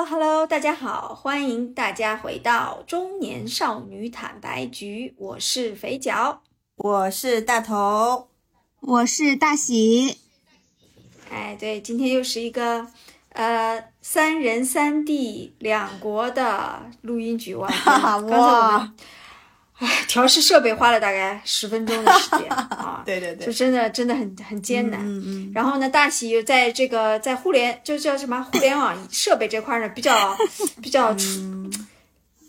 Hello，Hello，大家好，欢迎大家回到中年少女坦白局，我是肥脚，我是大头，我是大喜。哎，对，今天又是一个呃三人三地两国的录音局哇！哇！哎，调试设备花了大概十分钟的时间啊！对对对，就真的真的很很艰难。嗯嗯。然后呢，大喜在这个在互联就叫什么互联网设备这块呢，比较比较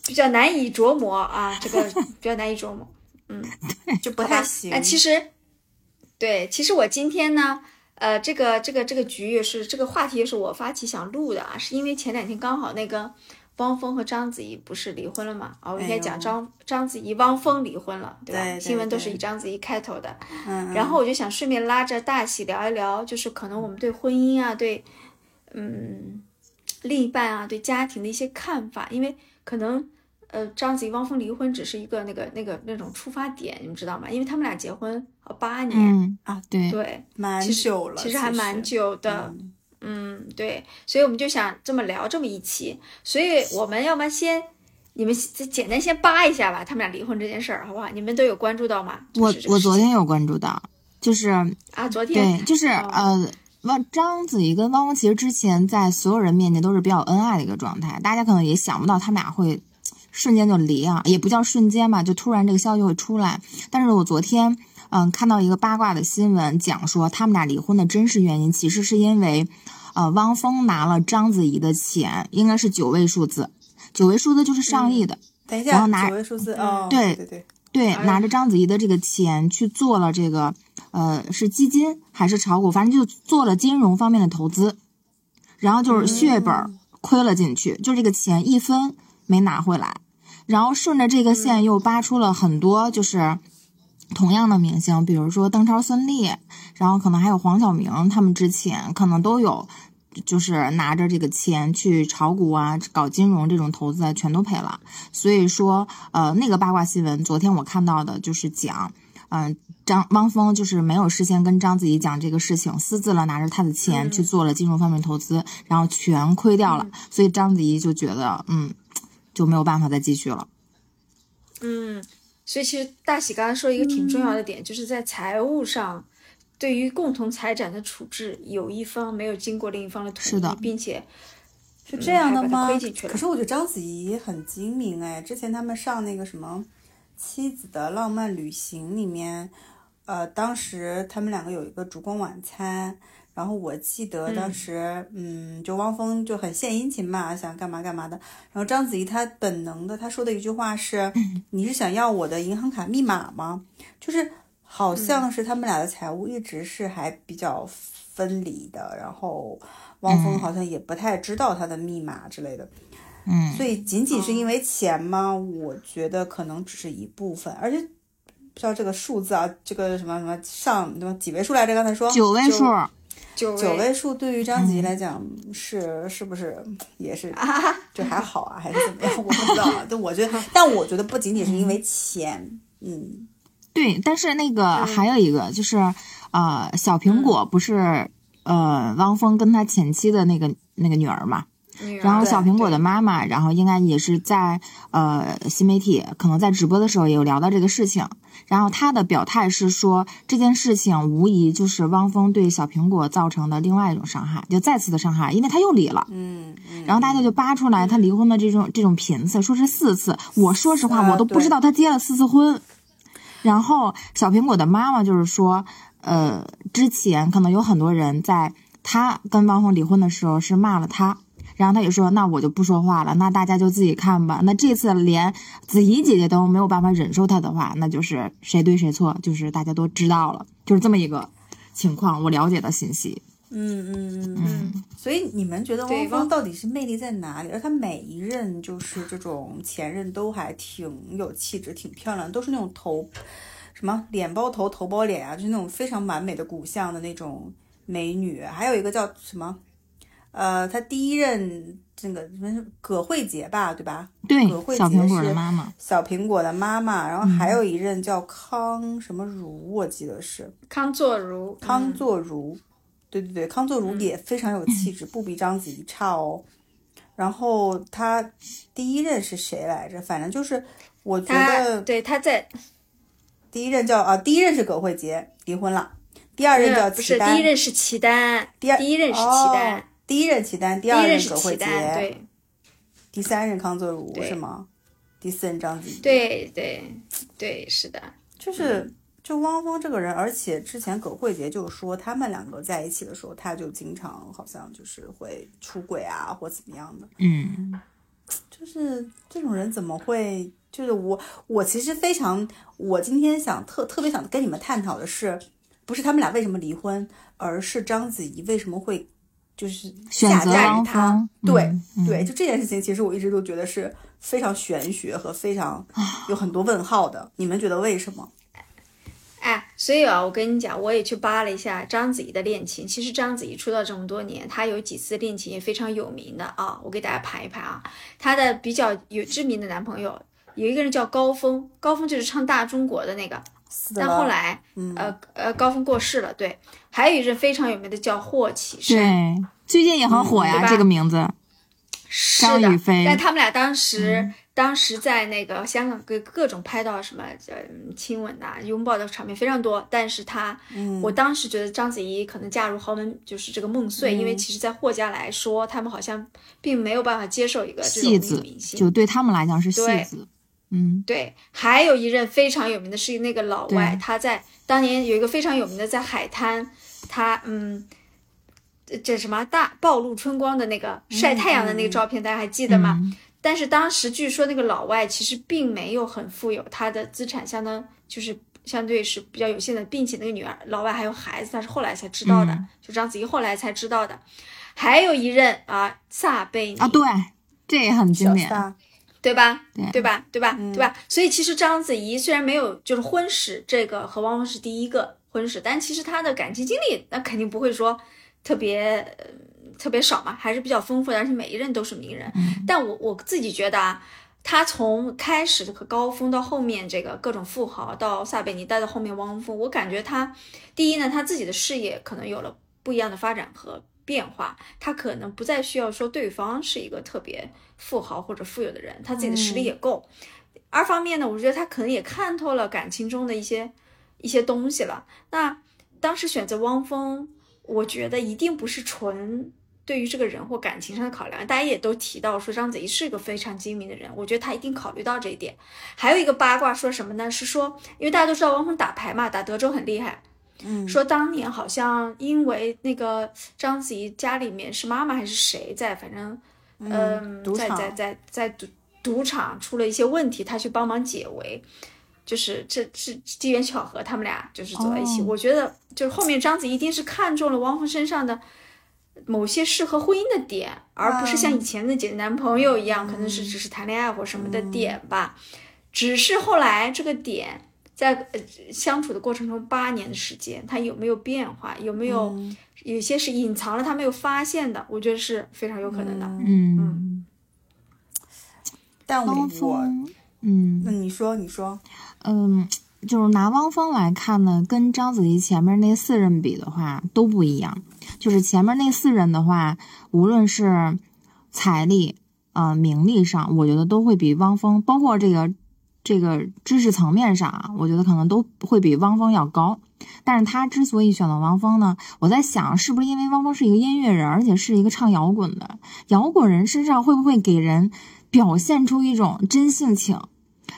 比较难以琢磨啊，这个 比较难以琢磨。嗯，就不太行。哎其实，对，其实我今天呢，呃，这个这个这个局也是这个话题也是我发起想录的啊，是因为前两天刚好那个。汪峰和章子怡不是离婚了吗？哦，我应该讲章章子怡、汪峰离婚了，对吧？新闻都是以章子怡开头的。嗯。然后我就想顺便拉着大喜聊一聊，就是可能我们对婚姻啊，对，嗯，另一半啊，对家庭的一些看法。因为可能，呃，章子怡、汪峰离婚只是一个那个那个那种出发点，你们知道吗？因为他们俩结婚八年啊，对对，蛮久了，其实还蛮久的。嗯，对，所以我们就想这么聊这么一期，所以我们要么先，你们简单先扒一下吧，他们俩离婚这件事儿，好不好？你们都有关注到吗？我我昨天有关注到，就是啊，昨天对，就是呃，汪章子怡跟汪峰其实之前在所有人面前都是比较恩爱的一个状态，大家可能也想不到他们俩会瞬间就离啊，也不叫瞬间吧，就突然这个消息会出来。但是我昨天嗯看到一个八卦的新闻，讲说他们俩离婚的真实原因，其实是因为。呃，汪峰拿了章子怡的钱，应该是九位数字，九位数字就是上亿的。等一下，然后拿九位数字，哦，对对对对，拿着章子怡的这个钱去做了这个，呃，是基金还是炒股，反正就做了金融方面的投资，然后就是血本亏了进去，就这个钱一分没拿回来，然后顺着这个线又扒出了很多，就是。同样的明星，比如说邓超、孙俪，然后可能还有黄晓明，他们之前可能都有，就是拿着这个钱去炒股啊、搞金融这种投资啊，全都赔了。所以说，呃，那个八卦新闻，昨天我看到的就是讲，嗯，张汪峰就是没有事先跟章子怡讲这个事情，私自了拿着他的钱去做了金融方面投资，然后全亏掉了。所以章子怡就觉得，嗯，就没有办法再继续了。嗯。所以其实大喜刚才说一个挺重要的点，就是在财务上，对于共同财产的处置，有一方没有经过另一方的同意，并且是这样的吗？可是我觉得章子怡很精明哎，之前他们上那个什么《妻子的浪漫旅行》里面，呃，当时他们两个有一个烛光晚餐。然后我记得当时，嗯，就汪峰就很献殷勤嘛，想干嘛干嘛的。然后章子怡她本能的她说的一句话是：“你是想要我的银行卡密码吗？”就是好像是他们俩的财务一直是还比较分离的。然后汪峰好像也不太知道他的密码之类的。嗯，所以仅仅是因为钱吗？我觉得可能只是一部分，而且不知道这个数字啊，这个什么什么上什么几位数来着？刚才说九位数。九九位数对于张吉来讲是是不是也是就还好啊，还是怎么样？我不知道啊。但我觉得，但我觉得不仅仅是因为钱，嗯，对。但是那个还有一个就是，呃，小苹果不是呃汪峰跟他前妻的那个那个女儿嘛？然后小苹果的妈妈，然后应该也是在呃新媒体，可能在直播的时候也有聊到这个事情。然后她的表态是说，这件事情无疑就是汪峰对小苹果造成的另外一种伤害，就再次的伤害，因为他又离了。嗯，然后大家就扒出来他离婚的这种这种频次，说是四次。我说实话，我都不知道他结了四次婚。然后小苹果的妈妈就是说，呃，之前可能有很多人在他跟汪峰离婚的时候是骂了他。然后他也说：“那我就不说话了，那大家就自己看吧。那这次连子怡姐姐都没有办法忍受他的话，那就是谁对谁错，就是大家都知道了，就是这么一个情况。我了解的信息。嗯嗯嗯嗯。所以你们觉得汪峰到底是魅力在哪里？而他每一任就是这种前任都还挺有气质，挺漂亮，都是那种头什么脸包头头包脸啊，就是那种非常完美的骨相的那种美女。还有一个叫什么？”呃，他第一任这个什么葛慧杰吧，对吧？对，葛慧杰是小苹果的妈妈。然后还有一任叫康什么如，我记得是康作如。康作如，对对对，康作如也非常有气质，不比章子怡差哦。然后他第一任是谁来着？反正就是我觉他得对他在第一任叫啊，第一任是葛慧杰，离婚了。第二任叫不是齐丹，第一任是齐丹，第二第一任是齐哦丹，第一任齐丹，第第二任葛慧杰，对第三任康作如是吗？第四任章子怡，，对对对，是的，就是就汪峰这个人，而且之前葛慧杰就说他们两个在一起的时候，他就经常好像就是会出轨啊，或怎么样的。嗯，就是这种人怎么会？就是我，我其实非常，我今天想特特别想跟你们探讨的是，不是他们俩为什么离婚，而是章子怡为什么会就是选择下嫁汪于他。对、对，就这件事情，其实我一直都觉得是非常玄学和非常有很多问号的。你们觉得为什么？哎，所以啊，我跟你讲，我也去扒了一下章子怡的恋情。其实章子怡出道这么多年，她有几次恋情也非常有名的啊。我给大家排一排啊，她的比较有知名的男朋友有一个人叫高峰，高峰就是唱《大中国》的那个，但后来嗯呃呃高峰过世了，对。还有一任非常有名的叫霍启山，对，最近也很火呀，这个名字。是的张雨霏但他们俩当时、当时在那个香港各各种拍到什么呃亲吻呐、拥抱的场面非常多。但是他，嗯我当时觉得章子怡可能嫁入豪门就是这个梦碎，因为其实，在霍家来说，他们好像并没有办法接受一个这种女戏子明星。就对他们来讲是戏对子。嗯，对，还有一任非常有名的是那个老外，他在当年有一个非常有名的在海滩，他嗯，这这什么大暴露春光的那个晒太阳的那个照片，大家还记得吗？嗯但是当时据说那个老外其实并没有很富有，他的资产相当就是相对是比较有限的，并且那个女儿老外还有孩子，他是后来才知道的，嗯就章子怡后来才知道的。还有一任啊，撒贝宁啊，对，这也很经典。对吧？对吧？对吧？对吧？所以其实章子怡虽然没有就是婚史这个和汪峰是第一个婚史，但其实她的感情经历那肯定不会说特别、呃、特别少嘛，还是比较丰富的，而且每一任都是名人。但我我自己觉得啊。她从开始的高峰到后面这个各种富豪，到撒贝宁，再到后面汪峰，我感觉她第一呢，她自己的事业可能有了不一样的发展和变化，他可能不再需要说对方是一个特别富豪或者富有的人，他自己的实力也够。二方面呢，我觉得他可能也看透了感情中的一些一些东西了。那当时选择汪峰，我觉得一定不是纯对于这个人或感情上的考量，大家也都提到说章子怡是一个非常精明的人，我觉得他一定考虑到这一点。还有一个八卦说什么呢？是说，因为大家都知道汪峰打牌嘛，打德州很厉害，嗯，说当年好像因为那个章子怡家里面是妈妈还是谁在，反正嗯，在在在在赌赌场出了一些问题，他去帮忙解围，就是这是机缘巧合，他们俩就是走在一起。哦。我觉得就是后面章子怡一定是看中了汪峰身上的某些适合婚姻的点，而不是像以前的姐男朋友一样，可能是只是谈恋爱或什么的点吧。只是后来这个点在呃相处的过程中八年的时间，他有没有变化，有没有、有些是隐藏了他没有发现的，我觉得是非常有可能的。嗯，但我汪我峰，嗯。那你说你说，嗯，就是拿汪峰来看呢，跟章子怡前面那四任比的话都不一样。就是前面那四任的话，无论是财力、呃名利上，我觉得都会比汪峰，包括这个这个知识层面上啊，我觉得可能都会比汪峰要高。但是他之所以选择汪峰呢，我在想，是不是因为汪峰是一个音乐人，而且是一个唱摇滚的摇滚人，身上会不会给人表现出一种真性情？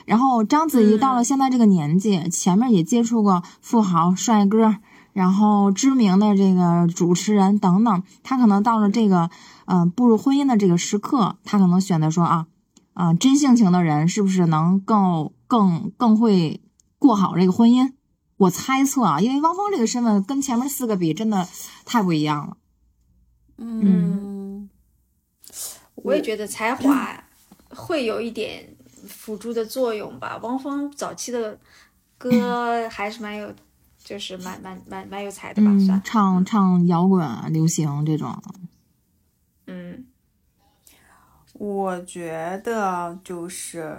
然后章子怡到了现在这个年纪，前面也接触过富豪、帅哥，然后知名的这个主持人等等，她可能到了这个呃步入婚姻的这个时刻，她可能选择说啊啊、真性情的人是不是能更更更会过好这个婚姻？我猜测啊，因为汪峰这个身份跟前面四个比，真的太不一样了。嗯，我也觉得才华会有一点辅助的作用吧。汪峰早期的歌 还是蛮有，就是蛮蛮蛮蛮有才的吧，嗯算，。唱唱摇滚、啊流行这种，嗯我觉得就是，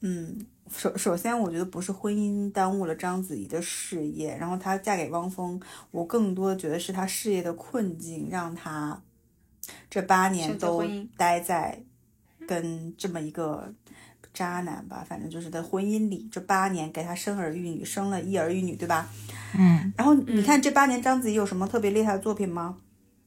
嗯，首首先，我觉得不是婚姻耽误了章子怡的事业，然后她嫁给汪峰，我更多的觉得是她事业的困境让她这八年都待在跟这么一个渣男吧，反正就是在婚姻里，这八年给他生儿育女，生了一儿一女，对吧？嗯，然后你看这八年章子怡有什么特别厉害的作品吗？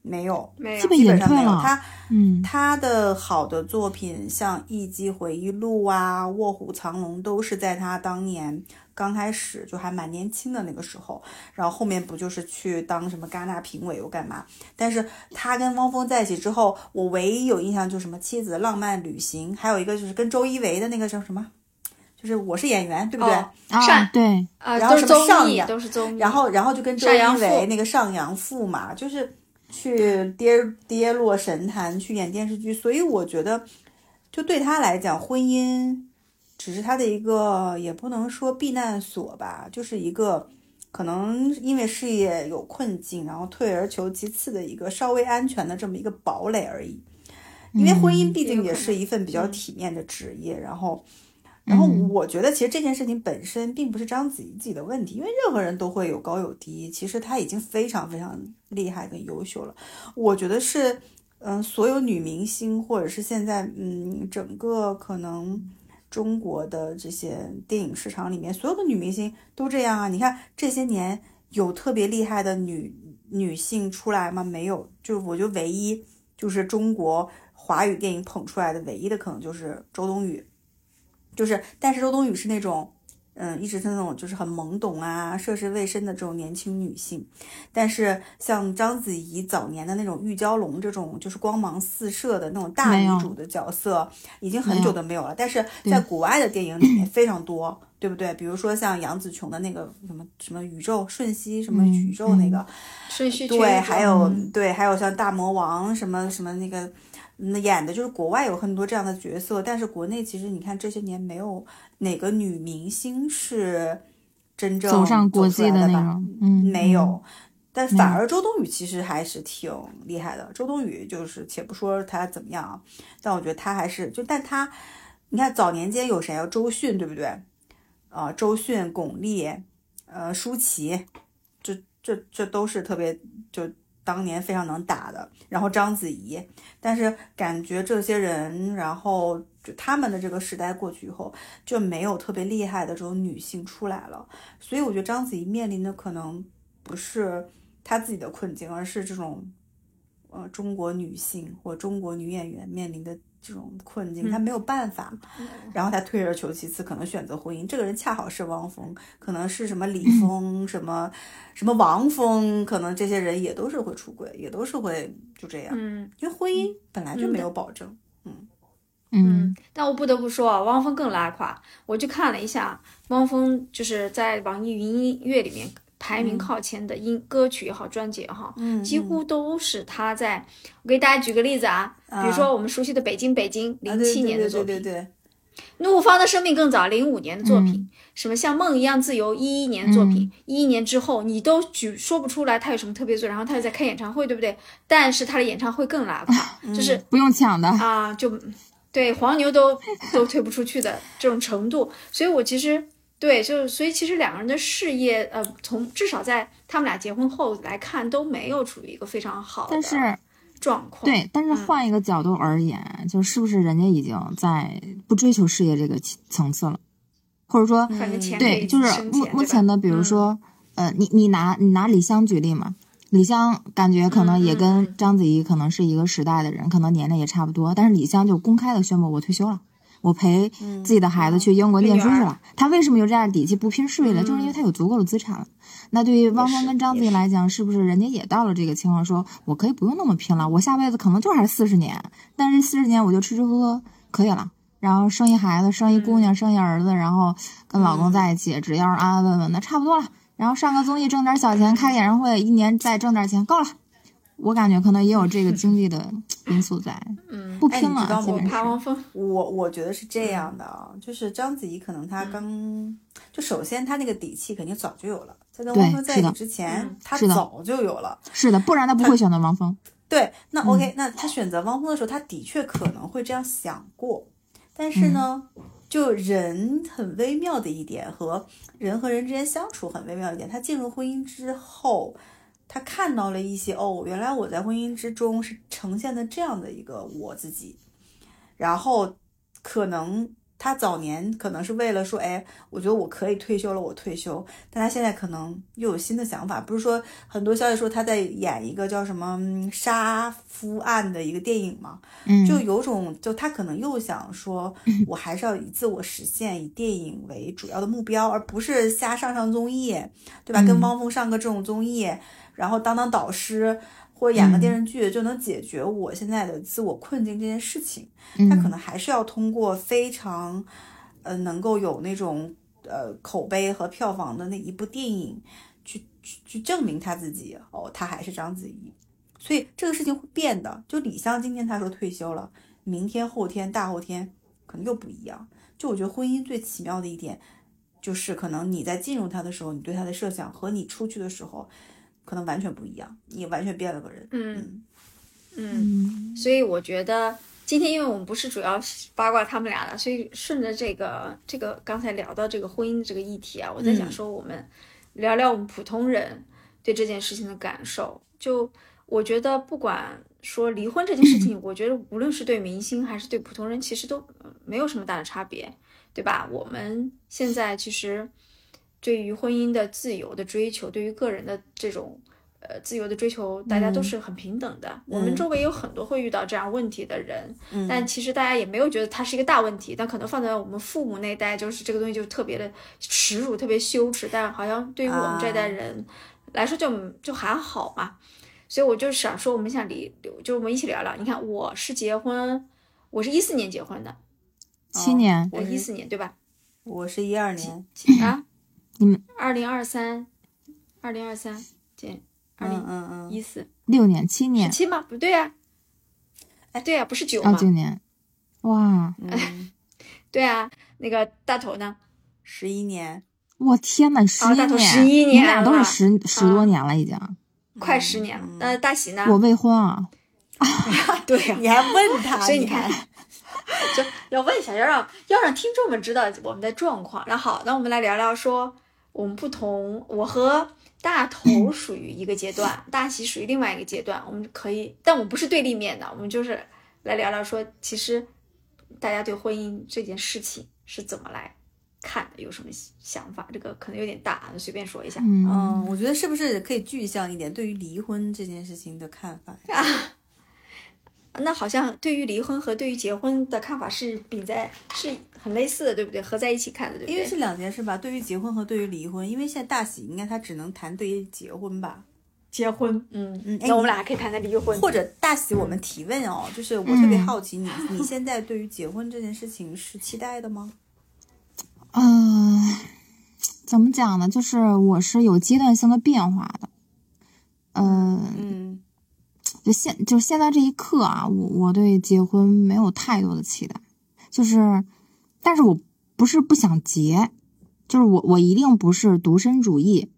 没有，没有基本基本上没有。他嗯，他的好的作品像《艺伎回忆录》啊，《卧虎藏龙》都是在他当年刚开始就还蛮年轻的那个时候，然后后面不就是去当什么戛纳评委又干嘛？但是他跟汪峰在一起之后，我唯一有印象就是什么《妻子的浪漫旅行》，还有一个就是跟周一围的那个叫什么，就是我是演员，对不对？哦啊上，对，啊，然后什么上扬都是综艺。然后，然后就跟周一围那个上阳赋嘛，就是去跌跌落神坛去演电视剧，所以我觉得，就对他来讲，婚姻只是他的一个，也不能说避难所吧，就是一个可能因为事业有困境，然后退而求其次的一个稍微安全的这么一个堡垒而已。因为婚姻毕竟也是一份比较体面的职业，然后。然后嗯我觉得，其实这件事情本身并不是章子怡自己的问题，因为任何人都会有高有低。其实她已经非常非常厉害跟优秀了。我觉得是，嗯、所有女明星或者是现在，嗯，整个可能中国的这些电影市场里面，所有的女明星都这样啊。你看这些年有特别厉害的女女性出来吗？没有，就我觉得唯一就是中国华语电影捧出来的唯一的可能就是周冬雨。就是，但是周冬雨是那种，嗯，一直是那种就是很懵懂啊、涉世未深的这种年轻女性。但是像章子怡早年的那种玉娇龙这种，就是光芒四射的那种大女主的角色，已经很久都没有了。但是在国外的电影里面非常多，对不对？比如说像杨紫琼的那个什么什么宇宙瞬息什么嗯宇宙那个，顺序对，还有对，还有像大魔王什么什么那个，嗯，演的就是国外有很多这样的角色，但是国内其实你看这些年没有哪个女明星是真正走上国际的吧那种，嗯，没有。但反而周冬雨其实还是挺厉害的。周冬雨就是，且不说她怎么样啊，但我觉得她还是就，但她，你看早年间有谁啊？周迅对不对？啊、周迅、巩俐，呃，舒淇，这这这都是特别就当年非常能打的。然后章子怡，但是感觉这些人，然后就他们的这个时代过去以后，就没有特别厉害的这种女性出来了。所以我觉得章子怡面临的可能不是她自己的困境，而是这种呃中国女性或中国女演员面临的这种困境，他没有办法，然后他退而求其次，可能选择婚姻。这个人恰好是汪峰，可能是什么李峰、什么什么王峰，可能这些人也都是会出轨，也都是会就这样，嗯。因为婚姻本来就没有保证。嗯，但我不得不说啊，汪峰更拉垮。我去看了一下，汪峰就是在网易云音乐里面排名靠前的音、歌曲也好，专辑也好，嗯几乎都是他在。我给大家举个例子啊，比如说我们熟悉的《北京北京》，啊零七年的作品；对对对对。怒放的生命更早，零五年的作品；嗯。什么像梦一样自由，一一年的作品，一一、年之后你都举说不出来他有什么特别作，然后他又在开演唱会，对不对？但是他的演唱会更拉垮，就是不用抢的，啊，就对黄牛都都推不出去的这种程度，所以我其实对，就是所以其实两个人的事业，呃，从至少在他们俩结婚后来看都没有处于一个非常好的但是状况。对，但是换一个角度而言，就是不是人家已经在不追求事业这个层层次了，或者说，反正钱对，就是目目前的，比如嗯说，呃，你你拿你拿李湘举例嘛，李湘感觉可能也跟章子怡可能是一个时代的人，可能年龄也差不多，但是李湘就公开的宣布我退休了。我陪自己的孩子去英国念书去了。他为什么有这样的底气不拼事业了？就是因为他有足够的资产了。那对于汪峰跟章子怡来讲，是不是人家也到了这个情况，说我可以不用那么拼了，我下辈子可能就还四十年，但是四十年我就吃吃喝喝可以了。然后生一孩子，生一姑娘，生一儿子，然后跟老公在一起，只要是安安稳稳的，差不多了。然后上个综艺挣点小钱，开个演唱会，一年再挣点钱，够了。我感觉可能也有这个经济的因素在，嗯，不拼了，哎你知道吗我基本是。怕汪峰，我我觉得是这样的啊，就是章子怡可能她刚，就首先她那个底气肯定早就有了，在跟对汪峰在一起之前嗯，她早就有了。是的，不然她不会选择汪峰。对，那嗯 OK，、那她选择汪峰的时候，她的确可能会这样想过，但是呢，嗯就人很微妙的一点和人和人之间相处很微妙一点，她进入婚姻之后，他看到了一些哦，原来我在婚姻之中是呈现的这样的一个我自己，然后可能他早年可能是为了说，哎，我觉得我可以退休了，我退休，但他现在可能又有新的想法，不是说很多消息说他在演一个叫什么嗯杀夫案的一个电影嘛，嗯，就有种就他可能又想说，我还是要以自我实现，以电影为主要的目标，而不是瞎上上综艺，对吧？跟嗯汪峰上个这种综艺，然后当当导师或者演个电视剧就能解决我现在的自我困境这件事情。他可能还是要通过非常呃能够有那种呃口碑和票房的那一部电影去去去证明他自己哦，他还是章子怡。所以这个事情会变的。就李湘今天她说退休了，明天、后天、大后天可能又不一样。就我觉得婚姻最奇妙的一点，就是可能你在进入他的时候，你对他的设想和你出去的时候，可能完全不一样，你完全变了个人。嗯嗯嗯，所以我觉得今天因为我们不是主要八卦他们俩的，所以顺着这个这个刚才聊到这个婚姻的这个议题啊，我在想嗯说我们聊聊我们普通人对这件事情的感受。就我觉得不管说离婚这件事情，我觉得无论是对明星还是对普通人，其实都呃没有什么大的差别，对吧？我们现在其实对于婚姻的自由的追求，对于个人的这种。呃，自由的追求，大家都嗯是很平等的。我们嗯周围有很多会遇到这样问题的人，嗯但其实大家也没有觉得它是一个大问题。但可能放在我们父母那一代，就是这个东西就特别的耻辱、特别羞耻。但好像对于我们这一代啊人来说就，就还好嘛。所以我就想说，我们想离，就我们一起聊聊。你看，我是结婚，我是一四年结婚的，七年，我一四年对吧？我是一二年，啊，你们二零二三，二零二三减二嗯零嗯嗯，一四六年七年七吗？不对呀、哎，对呀、不是九啊，吗？九年，哇，嗯，对啊，那个大头呢？十一年，我天呐，十一大头年，11你俩都是十十多年了已经。快十年了。嗯那大喜呢？我未婚啊，对呀、你还问他，所以你看，就要问一下，要让要让听众们知道我们的状况。那好，那我们来聊聊说我们不同，我和大头属于一个阶段，大喜属于另外一个阶段。我们可以，但我们不是对立面的，我们就是来聊聊说，其实大家对婚姻这件事情是怎么来看的，有什么想法？这个可能有点大，随便说一下。嗯，嗯，我觉得是不是可以具象一点，对于离婚这件事情的看法？那好像对于离婚和对于结婚的看法是并在是很类似的，对不对？合在一起看的，对不对？因为是两件事吧，对于结婚和对于离婚，因为现在大喜应该他只能谈对于结婚吧，结婚，嗯嗯哎那我们俩还可以谈谈离婚，或者大喜我们提问哦，就是我特别嗯好奇你，你现在对于结婚这件事情是期待的吗？嗯，怎么讲呢？就是我是有阶段性的变化的，呃，嗯就现就现在这一刻啊，我我对结婚没有太多的期待，就是，但是我不是不想结，就是我我一定不是独身主义，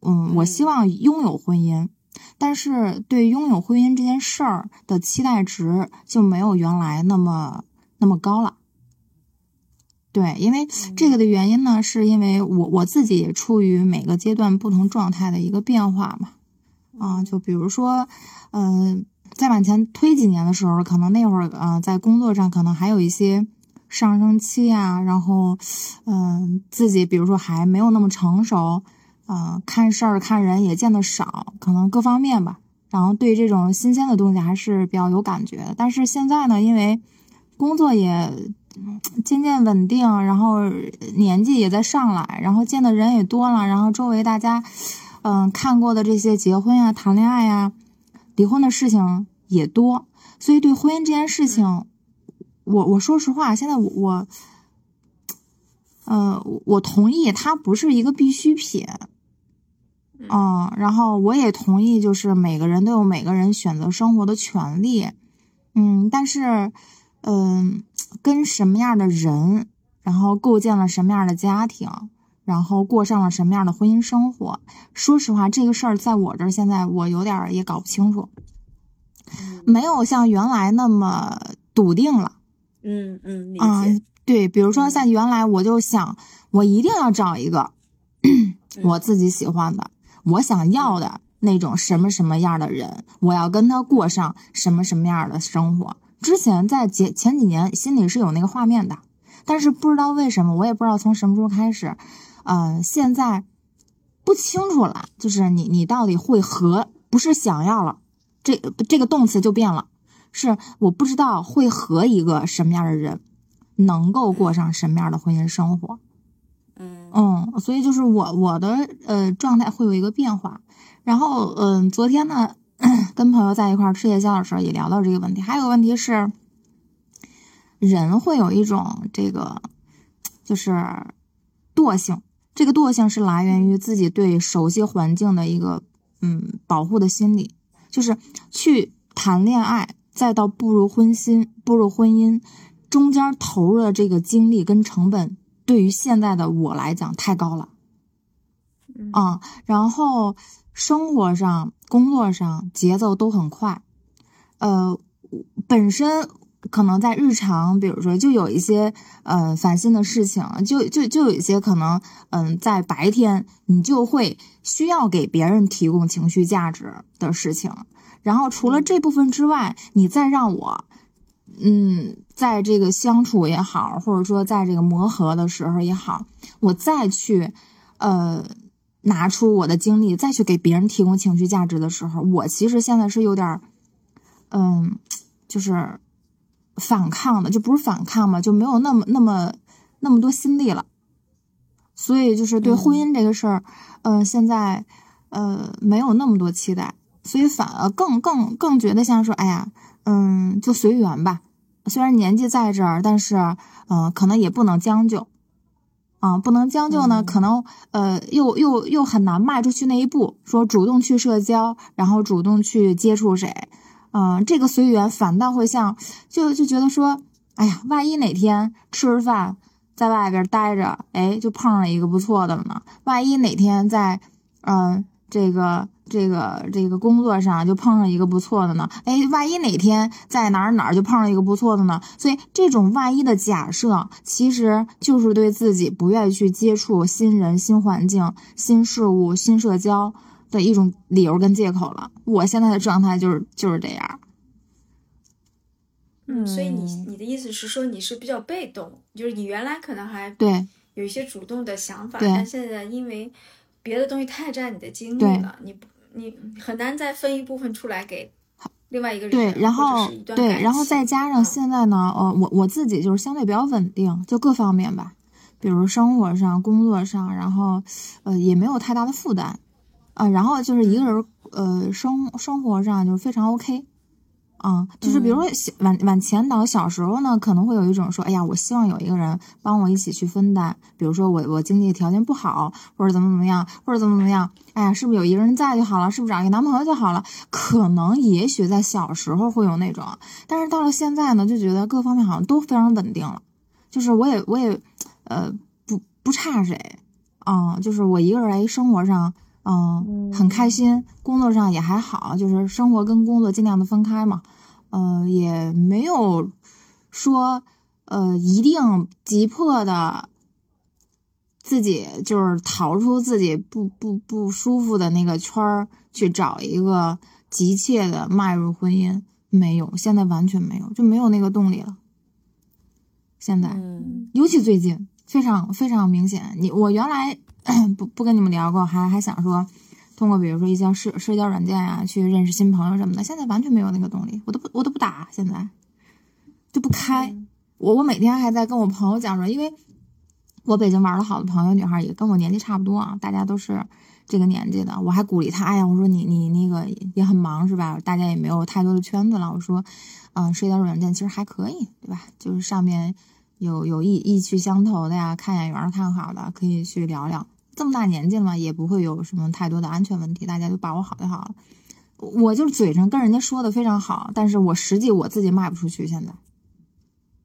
嗯，我希望拥有婚姻，但是对拥有婚姻这件事儿的期待值就没有原来那么那么高了。对，因为这个的原因呢，是因为我我自己也处于每个阶段不同状态的一个变化嘛。啊，就比如说，嗯、再往前推几年的时候，可能那会儿啊、呃在工作上可能还有一些上升期啊，然后，嗯、自己比如说还没有那么成熟，啊，看事儿看人也见得少，可能各方面吧，然后对这种新鲜的东西还是比较有感觉的。但是现在呢，因为工作也渐渐稳定，然后年纪也在上来，然后见的人也多了，然后周围大家。嗯，看过的这些结婚呀、谈恋爱呀、离婚的事情也多，所以对婚姻这件事情，我我说实话，现在我我，呃，我同意它不是一个必需品，嗯，然后我也同意，就是每个人都有每个人选择生活的权利，嗯，但是，嗯、跟什么样的人，然后构建了什么样的家庭。然后过上了什么样的婚姻生活？说实话，这个事儿在我这儿现在我有点儿也搞不清楚，没有像原来那么笃定了。嗯嗯，理啊、解。对，比如说像原来我就想，我一定要找一个 我自己喜欢的，我想要的那种什么什么样的人，我要跟他过上什么什么样的生活。之前在前前几年心里是有那个画面的，但是不知道为什么，我也不知道从什么时候开始，呃，现在不清楚了。就是你你到底会和不是想要了，这这个动词就变了，是我不知道会和一个什么样的人，能够过上什么样的婚姻生活。嗯嗯，所以就是我我的呃状态会有一个变化。然后嗯、昨天呢 跟朋友在一块儿吃夜宵的时候也聊到这个问题。还有个问题是，人会有一种这个就是惰性，这个惰性是来源于自己对熟悉环境的一个嗯保护的心理，就是去谈恋爱，再到步入婚姻步入婚姻，中间投入的这个精力跟成本，对于现在的我来讲太高了。嗯啊、然后生活上、工作上节奏都很快，呃，本身可能在日常，比如说就有一些呃烦心的事情，就就就有一些可能，嗯、在白天你就会需要给别人提供情绪价值的事情，然后除了这部分之外，你再让我。嗯，在这个相处也好，或者说在这个磨合的时候也好，我再去，呃，拿出我的精力再去给别人提供情绪价值的时候，我其实现在是有点，嗯，就是反抗的，就不是反抗嘛，就没有那么那么那么多心力了。所以就是对婚姻这个事儿，嗯、现在呃没有那么多期待，所以反而更更更觉得像说，哎呀，嗯，就随缘吧。虽然年纪在这儿，但是嗯、呃可能也不能将就。啊，不能将就呢，嗯可能呃，又又又很难迈出去那一步，说主动去社交，然后主动去接触谁，嗯、这个随缘反倒会像，就就觉得说，哎呀，万一哪天吃饭在外边待着，哎，就碰上一个不错的了呢？万一哪天在，嗯、这个这个这个工作上就碰上一个不错的呢？哎，万一哪天在哪儿哪儿就碰上一个不错的呢？所以这种万一的假设，其实就是对自己不愿意去接触新人、新环境、新事物、新社交的一种理由跟借口了。我现在的状态就是就是这样。嗯，所以你嗯你的意思是说你是比较被动，就是你原来可能还对有一些主动的想法，但现在因为别的东西太占你的精力了，你不你很难再分一部分出来给另外一个人，对，然后对，然后再加上嗯现在呢，呃，我我自己就是相对比较稳定，就各方面吧，比如生活上、工作上，然后呃也没有太大的负担，啊、然后就是一个人呃生生活上就是非常 OK。啊、就是比如说小往往前倒，小时候呢可能会有一种说，哎呀，我希望有一个人帮我一起去分担，比如说我我经济条件不好，或者怎么怎么样，或者怎么怎么样，哎呀，是不是有一个人在就好了？是不是找一个男朋友就好了？可能也许在小时候会有那种，但是到了现在呢，就觉得各方面好像都非常稳定了，就是我也我也，呃，不不差谁，啊、就是我一个人来生活上，嗯、很开心，工作上也还好，就是生活跟工作尽量的分开嘛，呃，也没有说呃一定急迫的自己就是逃出自己不不不舒服的那个圈儿，去找一个急切的迈入婚姻，没有，现在完全没有，就没有那个动力了。现在，嗯尤其最近，非常非常明显。你我原来 不不跟你们聊过，还还想说，通过比如说一些社社交软件呀、去认识新朋友什么的，现在完全没有那个动力，我都不我都不打，现在就不开。我我每天还在跟我朋友讲说，因为我北京玩的好的朋友女孩也跟我年纪差不多啊，大家都是这个年纪的，我还鼓励她，哎呀，我说你你那个也很忙是吧？大家也没有太多的圈子了，我说，嗯、社交软件其实还可以，对吧？就是上面有有意意趣相投的呀，看眼缘看好的，可以去聊聊。这么大年纪了嘛，也不会有什么太多的安全问题，大家就把握好就好了。我就嘴上跟人家说的非常好，但是我实际我自己卖不出去，现在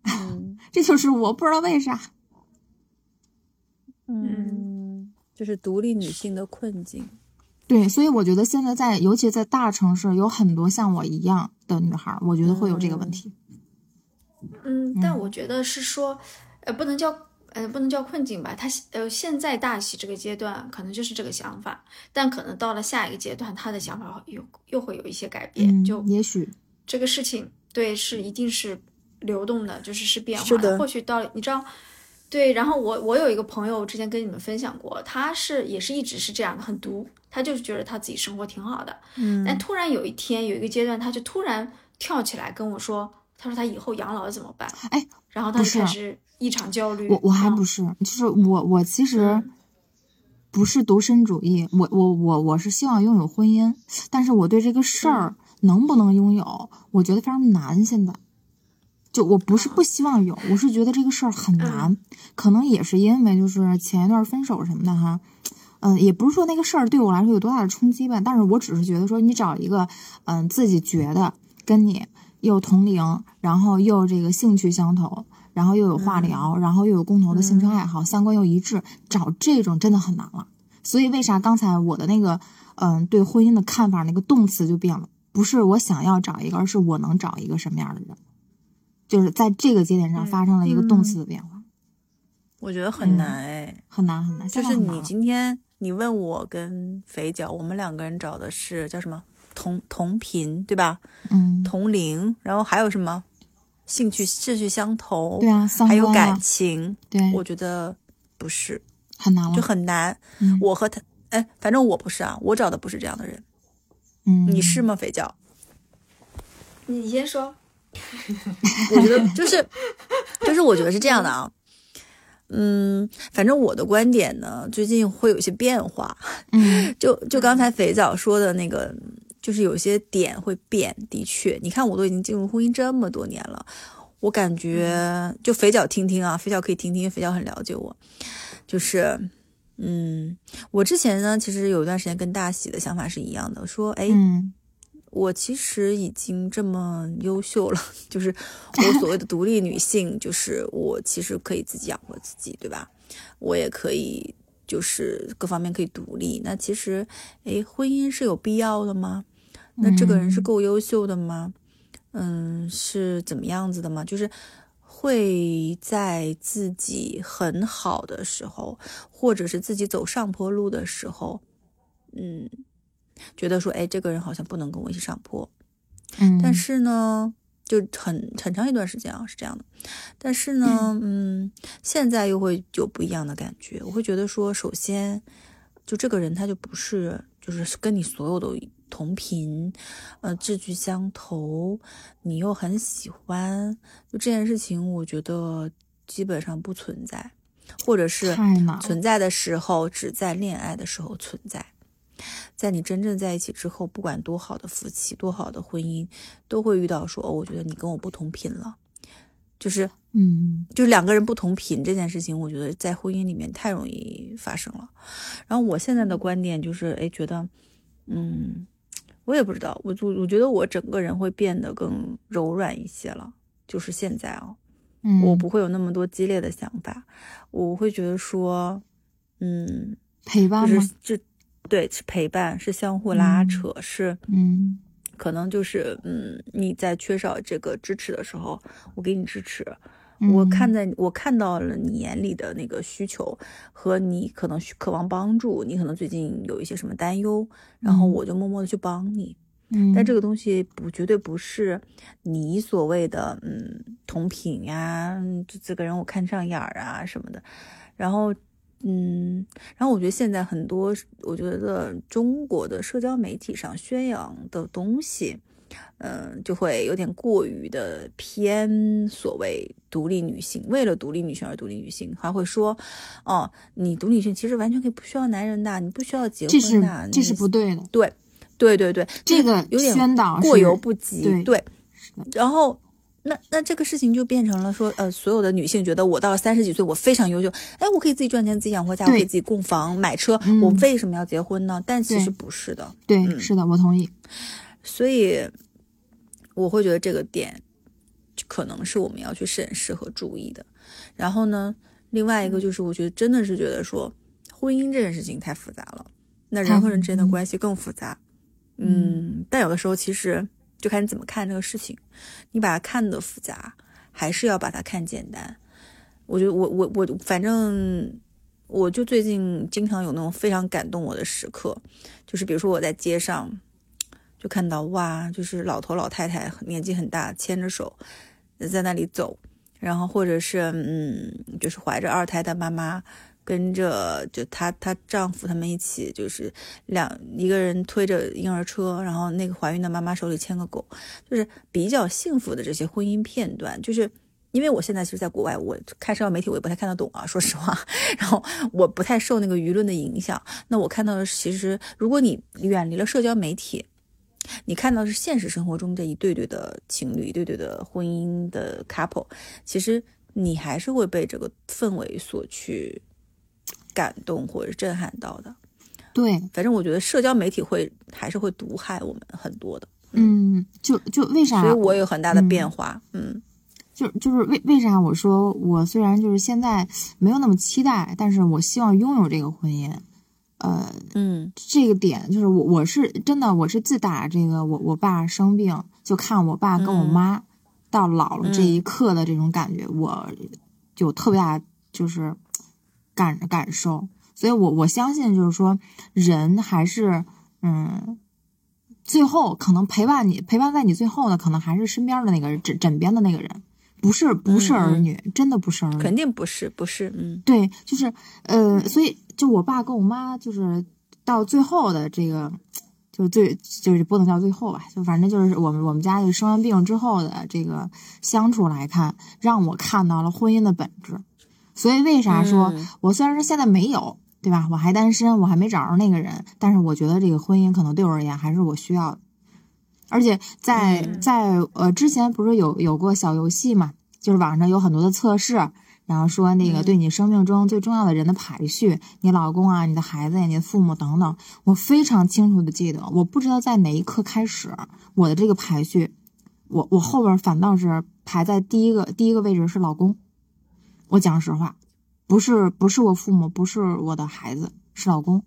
嗯 这就是我不知道为啥。嗯，就是独立女性的困境。对，所以我觉得现在在，尤其在大城市，有很多像我一样的女孩，我觉得会有这个问题。嗯，但我觉得是说，呃，不能叫呃，不能叫困境吧，他呃现在大喜这个阶段可能就是这个想法，但可能到了下一个阶段，他的想法又又会有一些改变，嗯，就也许这个事情对是一定是流动的，就是是变化的或许到你知道，对，然后我我有一个朋友之前跟你们分享过，他是也是一直是这样的，很独，他就是觉得他自己生活挺好的，嗯但突然有一天有一个阶段，他就突然跳起来跟我说，他说他以后养老怎么办？哎，然后他不就开始异常焦虑。我我还嗯不是，就是我我其实嗯不是独身主义，我我我我是希望拥有婚姻，但是我对这个事儿能不能拥有，我觉得非常难。现在，就我不是不希望有，我是觉得这个事儿很难，可能也是因为就是前一段分手什么的哈。嗯，也不是说那个事儿对我来说有多大的冲击吧，但是我只是觉得说，你找一个嗯自己觉得跟你又同龄，然后又这个兴趣相投，然后又有话聊，然后又有共同的兴趣爱好，三观又一致，找这种真的很难了。所以为啥刚才我的那个嗯对婚姻的看法那个动词就变了？不是我想要找一个，而是我能找一个什么样的人？就是在这个节点上发生了一个动词的变化，我觉得很难哎，很难很难。就是你今天你问我跟肥脚，我们两个人找的是叫什么同同频对吧？嗯，同龄，然后还有什么兴趣志趣相投，对啊，还有感情，对，我觉得不是，很难了，就很难。嗯我和他，哎，反正我不是啊，我找的不是这样的人，嗯，你是吗？肥脚？你先说。我觉得就是就是我觉得是这样的啊，嗯，反正我的观点呢，最近会有一些变化。嗯 就就刚才肥皂说的那个，就是有些点会变。的确，你看我都已经进入婚姻这么多年了，我感觉就肥脚听听啊，肥脚可以听听，肥脚很了解我。就是，嗯，我之前呢，其实有一段时间跟大喜的想法是一样的，说，哎，嗯我其实已经这么优秀了，就是我所谓的独立女性，就是我其实可以自己养活自己，对吧？我也可以，就是各方面可以独立。那其实，哎，婚姻是有必要的吗？那这个人是够优秀的吗？嗯，是怎么样子的吗？就是会在自己很好的时候，或者是自己走上坡路的时候，嗯，觉得说，哎，这个人好像不能跟我一起上坡。嗯，但是呢，就很很长一段时间啊是这样的。但是呢，嗯，现在又会有不一样的感觉。我会觉得说，首先，就这个人他就不是，就是跟你所有的同频，呃，志趣相投，你又很喜欢，就这件事情，我觉得基本上不存在，或者是存在的时候只在恋爱的时候存在。在你真正在一起之后，不管多好的夫妻、多好的婚姻，都会遇到说，哦，我觉得你跟我不同频了，就是嗯就是两个人不同频这件事情，我觉得在婚姻里面太容易发生了。然后我现在的观点就是，哎，觉得，嗯，我也不知道，我我我觉得我整个人会变得更柔软一些了。就是现在啊，嗯，我不会有那么多激烈的想法，我会觉得说，嗯，陪伴吗就是？就对，是陪伴，是相互拉嗯扯，是嗯可能就是嗯，你在缺少这个支持的时候，我给你支持。嗯我看在我看到了你眼里的那个需求和你可能渴望帮助，你可能最近有一些什么担忧，然后嗯。我就默默的去帮你。嗯，但这个东西不绝对不是你所谓的嗯同频呀，嗯这这个人我看上眼儿啊什么的，然后嗯，然后我觉得现在很多，我觉得中国的社交媒体上宣扬的东西，嗯、就会有点过于的偏所谓独立女性，为了独立女性而独立女性，还会说，哦，你独立女性其实完全可以不需要男人的，你不需要结婚的，这是你不对的，对，对对对，这个有点宣导过犹不及，对对，然后。那那这个事情就变成了说，呃，所有的女性觉得我到了三十几岁，我非常优秀，哎，我可以自己赚钱，自己养活家，我可以自己供房买车，嗯我为什么要结婚呢？但其实不是的，对，嗯是的，我同意。所以我会觉得这个点可能是我们要去审视和注意的。然后呢，另外一个就是我觉得真的是觉得说，婚姻这件事情太复杂了，那人和人之间的嗯关系更复杂。嗯，但有的时候其实就看你怎么看这个事情，你把它看的复杂，还是要把它看简单。我觉得我我我反正我就最近经常有那种非常感动我的时刻，就是比如说我在街上就看到哇，就是老头老太太年纪很大，牵着手在那里走，然后或者是嗯，就是怀着二胎的妈妈。跟着就她她丈夫他们一起，就是两一个人推着婴儿车，然后那个怀孕的妈妈手里牵个狗，就是比较幸福的这些婚姻片段。就是因为我现在其实在国外，我看社交媒体我也不太看得懂啊，说实话。然后我不太受那个舆论的影响。那我看到的其实，如果你远离了社交媒体，你看到是现实生活中这一对对的情侣，一对对的婚姻的 couple，其实你还是会被这个氛围所去。感动或者震撼到的，对，反正我觉得社交媒体会还是会毒害我们很多的。嗯，就就为啥？所以我有很大的变化。嗯，就就是为为啥我说我虽然就是现在没有那么期待，但是我希望拥有这个婚姻。呃，嗯，这个点就是我我是真的我是自打这个我我爸生病，就看我爸跟我妈到老了这一刻的这种感觉，我就特别大就是。感感受，所以我我相信，就是说，人还是，嗯，最后可能陪伴你，陪伴在你最后的，可能还是身边的那个枕枕边的那个人，不是不是儿女，真的不是儿女，肯定不是不是，嗯，对，就是，呃，所以就我爸跟我妈，就是到最后的这个，就最就是不能叫最后吧，就反正就是我们我们家就生完病之后的这个相处来看，让我看到了婚姻的本质。所以为啥说我虽然说现在没有，对吧？我还单身，我还没找着那个人，但是我觉得这个婚姻可能对我而言还是我需要的。而且在在呃之前不是有有过小游戏嘛，就是网上有很多的测试，然后说那个对你生命中最重要的人的排序，你老公啊、你的孩子呀、你的父母等等，我非常清楚的记得，我不知道在哪一刻开始，我的这个排序，我我后边反倒是排在第一个第一个位置是老公。我讲实话，不是不是我父母，不是我的孩子，是老公。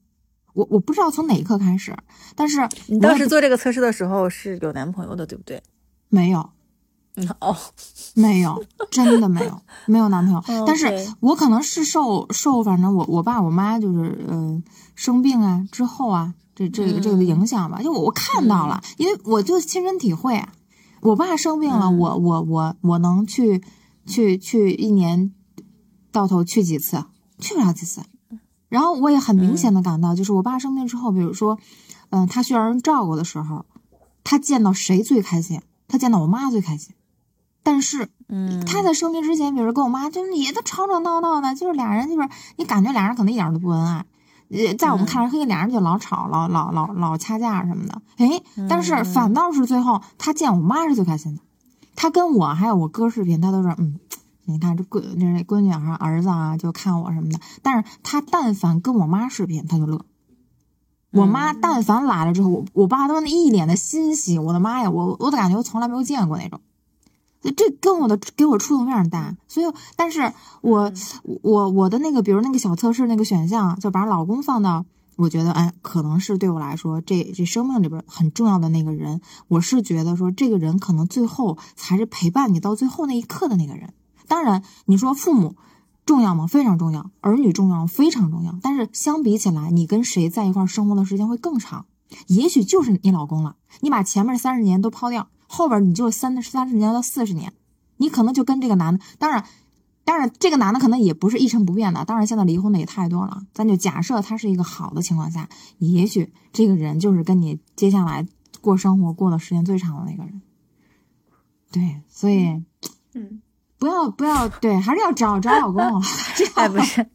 我我不知道从哪一刻开始，但是你当时做这个测试的时候是有男朋友的，对不对？没有，哦，没有，真的没有，没有男朋友。但是我可能是受受，反正我我爸我妈就是嗯生病啊之后啊，这这个这个影响吧，就我我看到了，因为我就亲身体会，啊我爸生病了，我我我我能去去去一年。到头去几次，去不了几次。然后我也很明显的感到，就是我爸生病之后，比如说，嗯，他需要人照顾的时候，他见到谁最开心？他见到我妈最开心。但是，嗯，他在生病之前，比如跟我妈，就是也都吵吵闹闹的，就是俩人就是你感觉俩人可能一点都不恩爱。呃，在我们看来，嘿，俩人就老吵，老老老老掐架什么的。哎，但是反倒是最后他见我妈是最开心的。他跟我还有我哥视频，他都是嗯。你看这闺那闺女啊儿子啊就看我什么的，但是他但凡跟我妈视频他就乐。我妈但凡来了之后，我我爸都那一脸的欣喜。我的妈呀，我我的感觉我从来没有见过那种。这跟我的给我触动非常大，所以但是我我我的那个比如那个小测试那个选项，就把老公放到，我觉得哎可能是对我来说这这生命里边很重要的那个人，我是觉得说这个人可能最后才是陪伴你到最后那一刻的那个人。当然，你说父母重要吗？非常重要。儿女重要，非常重要。但是相比起来，你跟谁在一块生活的时间会更长？也许就是你老公了。你把前面三十年都抛掉，后边你就三三十年到四十年，你可能就跟这个男的。当然，当然这个男的可能也不是一成不变的。当然，现在离婚的也太多了。咱就假设他是一个好的情况下，也许这个人就是跟你接下来过生活过的时间最长的那个人。对，所以，嗯。不要不要，对，还是要找找老公。哎，不是，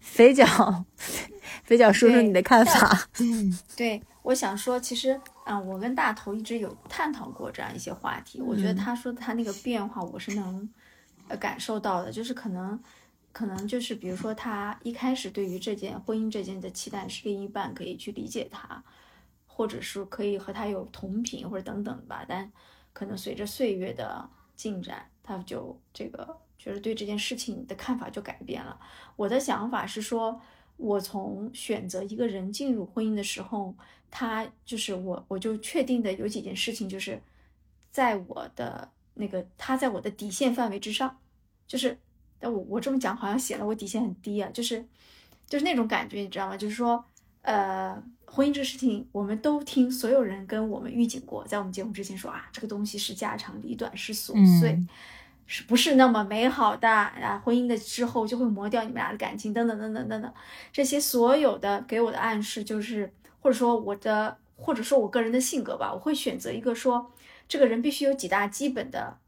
肥脚，肥脚，说说你的看法。嗯，对，我想说，其实，嗯，我跟大头一直有探讨过这样一些话题。我觉得他说他那个变化，我是能呃感受到的。就是可能，可能就是，比如说他一开始对于这件婚姻这件的期待是另一半可以去理解他，或者是可以和他有同频或者等等吧。但可能随着岁月的进展。他就这个就是对这件事情的看法就改变了。我的想法是说，我从选择一个人进入婚姻的时候，他就是我，我就确定的有几件事情，就是在我的那个他在我的底线范围之上，就是但我我这么讲好像显得我底线很低啊，就是就是那种感觉，你知道吗？就是说，呃，婚姻这事情，我们都听所有人跟我们预警过，在我们结婚之前说啊，这个东西是家长里短，是琐碎，嗯是不是那么美好的啊？婚姻的之后就会磨掉你们俩的感情，等等等等等等，这些所有的给我的暗示就是，或者说我的，或者说我个人的性格吧，我会选择一个说，这个人必须有几大基本的。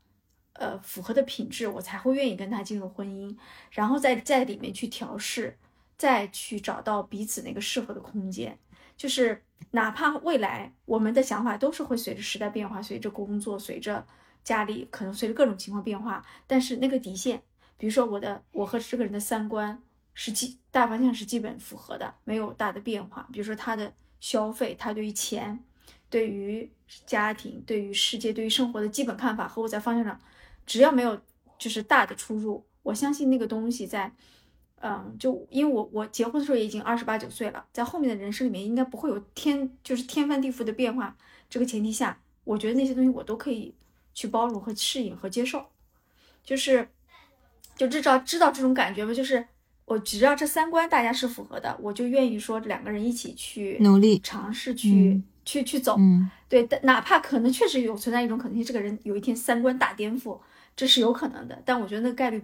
呃，符合的品质，我才会愿意跟他进入婚姻，然后再在里面去调试，再去找到彼此那个适合的空间。就是哪怕未来我们的想法都是会随着时代变化，随着工作，随着家里可能随着各种情况变化，但是那个底线，比如说我的我和这个人的三观是基大方向是基本符合的，没有大的变化。比如说他的消费，他对于钱、对于家庭、对于世界、对于生活的基本看法和我在方向上，只要没有就是大的出入，我相信那个东西在。嗯，就因为我我结婚的时候也已经二十八九岁了，在后面的人生里面应该不会有天就是天翻地覆的变化。这个前提下，我觉得那些东西我都可以去包容和适应和接受，就是就至少知道这种感觉吧。就是我只要这三观大家是符合的，我就愿意说两个人一起去努力尝试去、嗯去去走。嗯对，但哪怕可能确实有存在一种可能性，这个人有一天三观大颠覆，这是有可能的。但我觉得那个概率，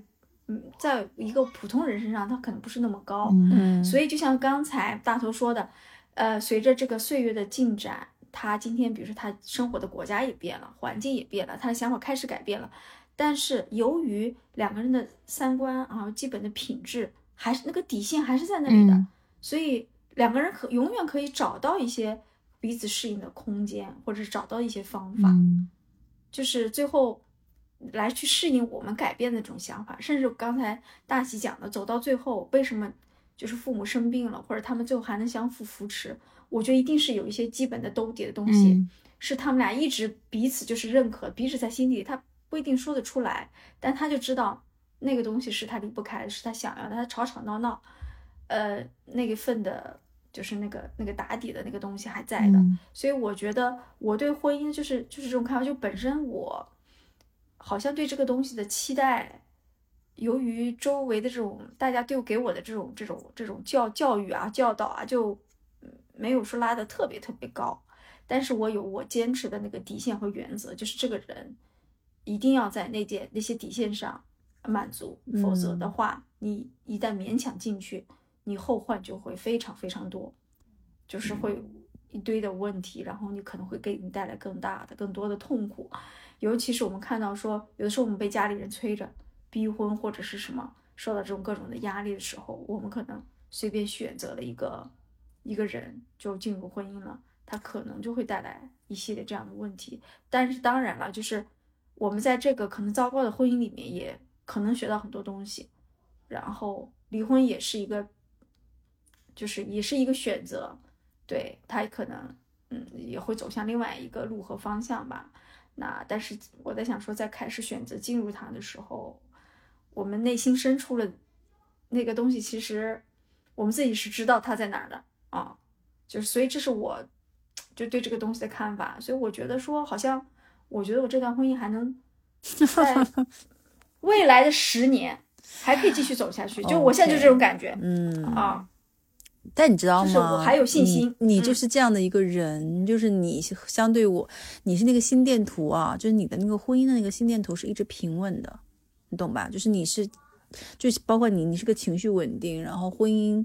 嗯，在一个普通人身上，他可能不是那么高。嗯嗯，所以就像刚才大头说的，呃，随着这个岁月的进展，他今天比如说他生活的国家也变了，环境也变了，他的想法开始改变了。但是由于两个人的三观啊，基本的品质还是那个底线还是在那里的，嗯所以两个人可永远可以找到一些彼此适应的空间，或者是找到一些方法。嗯就是最后来去适应我们改变的这种想法，甚至刚才大喜讲的，走到最后为什么就是父母生病了，或者他们最后还能相互扶持，我觉得一定是有一些基本的兜底的东西，嗯是他们俩一直彼此就是认可，彼此在心底他不一定说得出来，但他就知道那个东西是他离不开的，是他想要的，他吵吵闹闹，呃，那一份的。就是那个那个打底的那个东西还在的，嗯所以我觉得我对婚姻就是就是这种看法，就本身我好像对这个东西的期待，由于周围的这种大家对我给我的这种这种这种教教育啊教导啊，就嗯没有说拉的特别特别高，但是我有我坚持的那个底线和原则，就是这个人一定要在那件那些底线上满足，否则的话，你一旦勉强进去，你后患就会非常非常多，就是会一堆的问题，然后你可能会给你带来更大的、更多的痛苦。尤其是我们看到说，有的时候我们被家里人催着逼婚或者是什么，受到这种各种的压力的时候，我们可能随便选择了一个一个人就进入婚姻了，他可能就会带来一系列这样的问题。但是当然了，就是我们在这个可能糟糕的婚姻里面，也可能学到很多东西。然后离婚也是一个，就是也是一个选择，对他可能嗯也会走向另外一个路和方向吧。那但是我在想说，在开始选择进入它的时候，我们内心深处的那个东西，其实我们自己是知道它在哪儿的啊。就是所以这是我就对这个东西的看法。所以我觉得说，好像我觉得我这段婚姻还能 在未来的十年还可以继续走下去。就我现在就这种感觉嗯啊。但你知道吗？就是我还有信心嗯你你就是这样的一个人，就是你相对我，你是那个心电图啊，就是你的那个婚姻的那个心电图是一直平稳的，你懂吧？就是你是，就是包括你，你是个情绪稳定，然后婚姻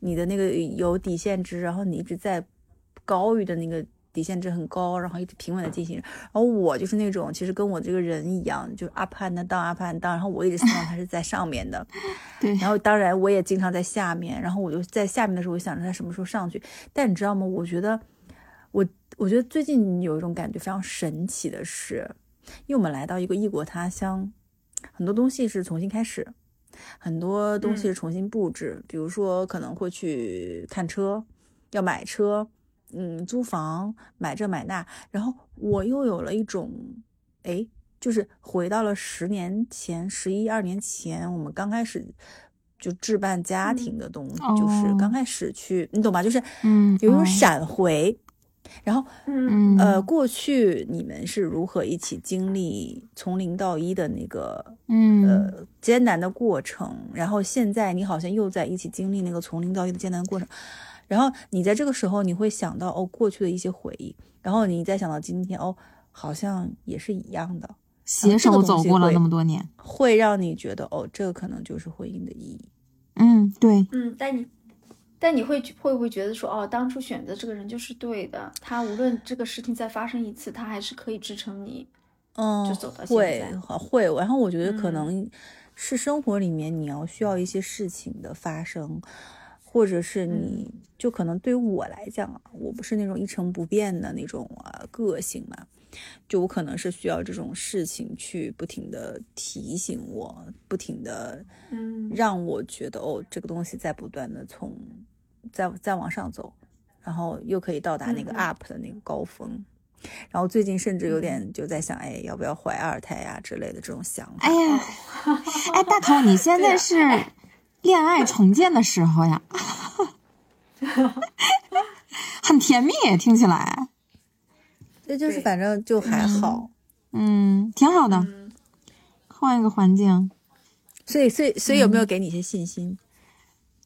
你的那个有底线值，然后你一直在高于的那个底线值很高，然后一直平稳的进行。然后我就是那种，其实跟我这个人一样，就 up and down up and down，然后我一直希望他是在上面的。对，然后当然我也经常在下面，然后我就在下面的时候，我想着他什么时候上去。但你知道吗？我觉得我我觉得最近有一种感觉非常神奇的是，因为我们来到一个异国他乡，很多东西是重新开始，很多东西是重新布置，比如说可能会去看车，要买车，嗯，租房，买这买那，然后我又有了一种，哎。就是回到了十年前、十一二年前，我们刚开始就置办家庭的东西，嗯就是哦刚开始去，你懂吧？就是嗯有一种哦闪回。然后嗯呃，过去你们是如何一起经历从零到一的那个嗯呃艰难的过程？然后现在你好像又在一起经历那个从零到一的艰难过程。然后你在这个时候，你会想到哦过去的一些回忆，然后你再想到今天哦，好像也是一样的，携手走过了那么多年。会让你觉得哦，这个可能就是婚姻的意义。嗯，对，嗯，但你，但你会会不会觉得说，哦，当初选择这个人就是对的，他无论这个事情再发生一次，他还是可以支撑你。嗯，就走到现会在会，然后我觉得可嗯能是生活里面你要需要一些事情的发生，或者是你就可能对于我来讲啊，我不是那种一成不变的那种啊个性嘛，就我可能是需要这种事情去不停的提醒我，不停的嗯。让我觉得哦，这个东西在不断的从再再往上走，然后又可以到达那个 up 的那个高峰。然后最近甚至有点就在想，哎，要不要怀二胎呀、之类的这种想法。哎呀，哎，大头，你现在是恋爱重建的时候呀，很甜蜜，听起来，这就是反正就还好。嗯，挺好的，嗯，换一个环境，所以，所以，所以有没有给你一些信心？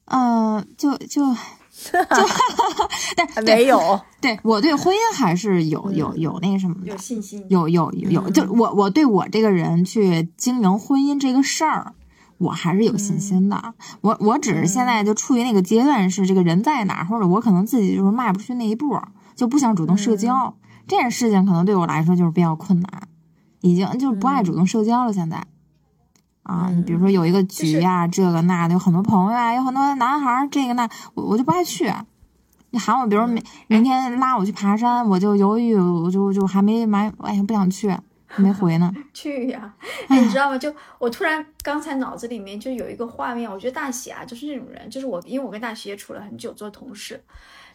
呃，就就但 没有。对我对婚姻还是有有有那个什么的有，信心。有有有有，就我我对我这个人去经营婚姻这个事儿，我还是有信心的。我我只是现在就处于那个阶段，是这个人在哪儿，或者我可能自己就是迈不出去那一步，就不想主动社交。这件事情可能对我来说就是比较困难，已经就是不爱主动社交了。现在啊，你比如说有一个局呀、这个那的，有很多朋友啊，有很多男孩儿，这个那，我我就不爱去。你喊我，比如明明天拉我去爬山，我就犹豫，我就就还没买，哎呀，不想去，没回呢。去呀！哎，你知道吗？就我突然刚才脑子里面就有一个画面，我觉得大喜啊，就是那种人，就是我，因为我跟大喜也处了很久，做同事，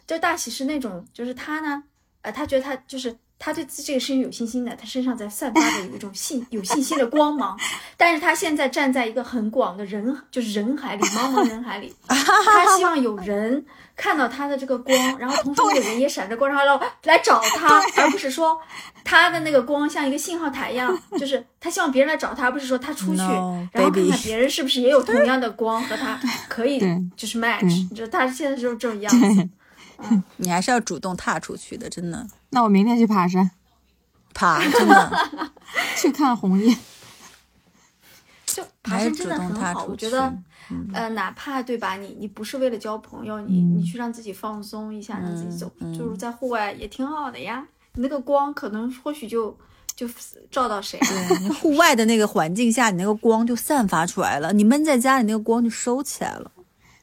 就大喜是那种，就是他呢，呃，他觉得他就是他对自己这个事情有信心的，他身上在散发着有一种信有信心的光芒，但是他现在站在一个很广的人，就是人海里，茫茫人海里，他希望有人看到他的这个光，然后同时那个人也闪着光，然后来找他，而不是说他的那个光像一个信号塔一样，就是他希望别人来找他，而不是说他出去 No, 然后看看别人是不是也有同样的光和他可以就是 match，对你知道他现在就是这种样子对。，你还是要主动踏出去的，真的。那我明天去爬山，爬，真的。去看红叶。就爬还是山真的主动很好，踏出去我觉得，嗯呃，哪怕对吧，你你不是为了交朋友，你你去让自己放松一下，让自己走，嗯就是在户外也挺好的呀。你那个光可能或许就就照到谁了。对你户外的那个环境下，你那个光就散发出来了；你闷在家里，那个光就收起来了。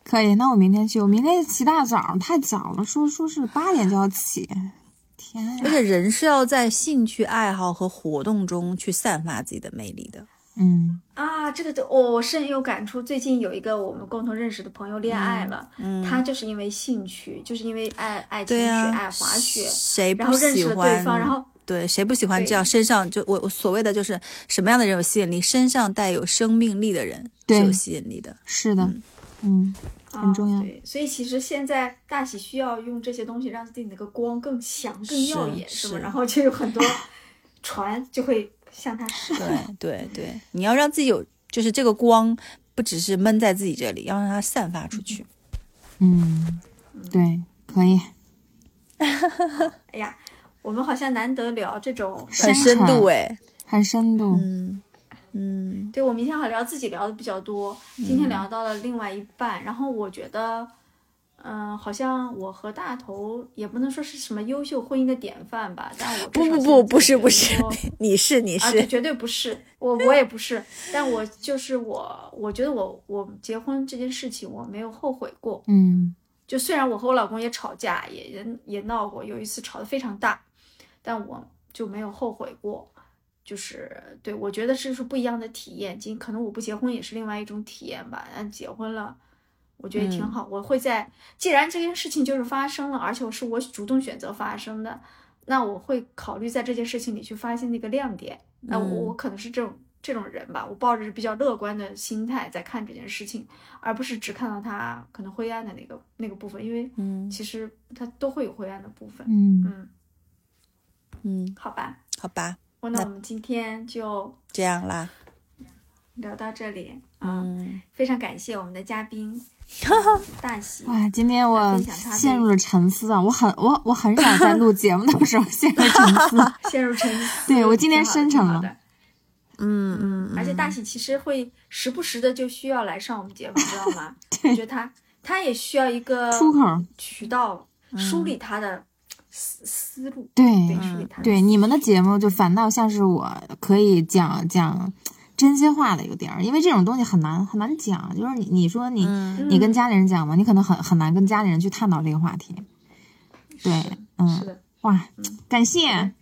可以，那我明天去。我明天起大早，太早了，说说是八点就要起。而且人是要在兴趣爱好和活动中去散发自己的魅力的。嗯啊，这个就我我深有感触。最近有一个我们共同认识的朋友恋爱了，嗯，他就是因为兴趣，就是因为爱爱潜水、对呀、爱滑雪，谁不然后认识了喜欢？对方，然后对谁不喜欢这样身上就我我所谓的就是什么样的人有吸引力？身上带有生命力的人是有吸引力的。是的，嗯很重要啊。对，所以其实现在大喜需要用这些东西让自己那个光更强、更耀眼，是是吧？然后就有很多 船就会向他驶来。对对对，你要让自己有，就是这个光不只是闷在自己这里，要让它散发出去。嗯，对，可以。哎呀，我们好像难得聊这种，很深度哎，很深度。嗯嗯对我们以前好像聊自己聊的比较多，今天聊到了另外一半，然后我觉得。嗯，好像我和大头也不能说是什么优秀婚姻的典范吧，但我不不不不是不是，你是你啊，是这绝对不是我，我也不是，但我就是我，我觉得我我结婚这件事情我没有后悔过。嗯就虽然我和我老公也吵架，也也也闹过，有一次吵得非常大，但我就没有后悔过。就是对我觉得这是不一样的体验，今可能我不结婚也是另外一种体验吧。但结婚了，我觉得挺好。我会在既然这件事情就是发生了，而且是我主动选择发生的，那我会考虑在这件事情里去发现那个亮点。那我嗯我可能是这种这种人吧，我抱着比较乐观的心态在看这件事情，而不是只看到他可能灰暗的那个那个部分，因为嗯其实它都会有灰暗的部分。嗯嗯嗯，好吧，好吧，那我们今天就这样啦。聊到这里啊，嗯，非常感谢我们的嘉宾 大喜。哇，今天我陷入了沉思啊！我很我我很少在录节目的时候 陷入沉思。陷入沉思。对我今天深沉了嗯嗯，而且大喜其实会时不时的就需要来上我们节目，你知道吗？我觉得他他也需要一个出口渠道梳理他的思思路，对对，你们的节目就反倒像是我可以讲讲真心话的一个地儿，因为这种东西很难很难讲。就是你你说你、嗯你跟家里人讲嘛，你可能很很难跟家里人去探讨这个话题。对，是嗯，的。哇，感谢。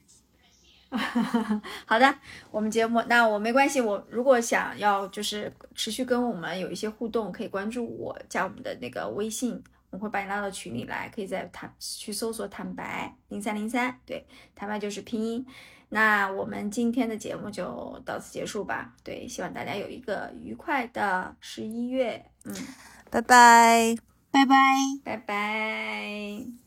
好的，我们节目那我没关系，我如果想要就是持续跟我们有一些互动，可以关注我，加我们的那个微信，我会把你拉到群里来，可以在坦去搜索坦白零三零三，对，坦白就是拼音。那我们今天的节目就到此结束吧，对，希望大家有一个愉快的十一月，嗯，拜拜。拜拜。拜拜。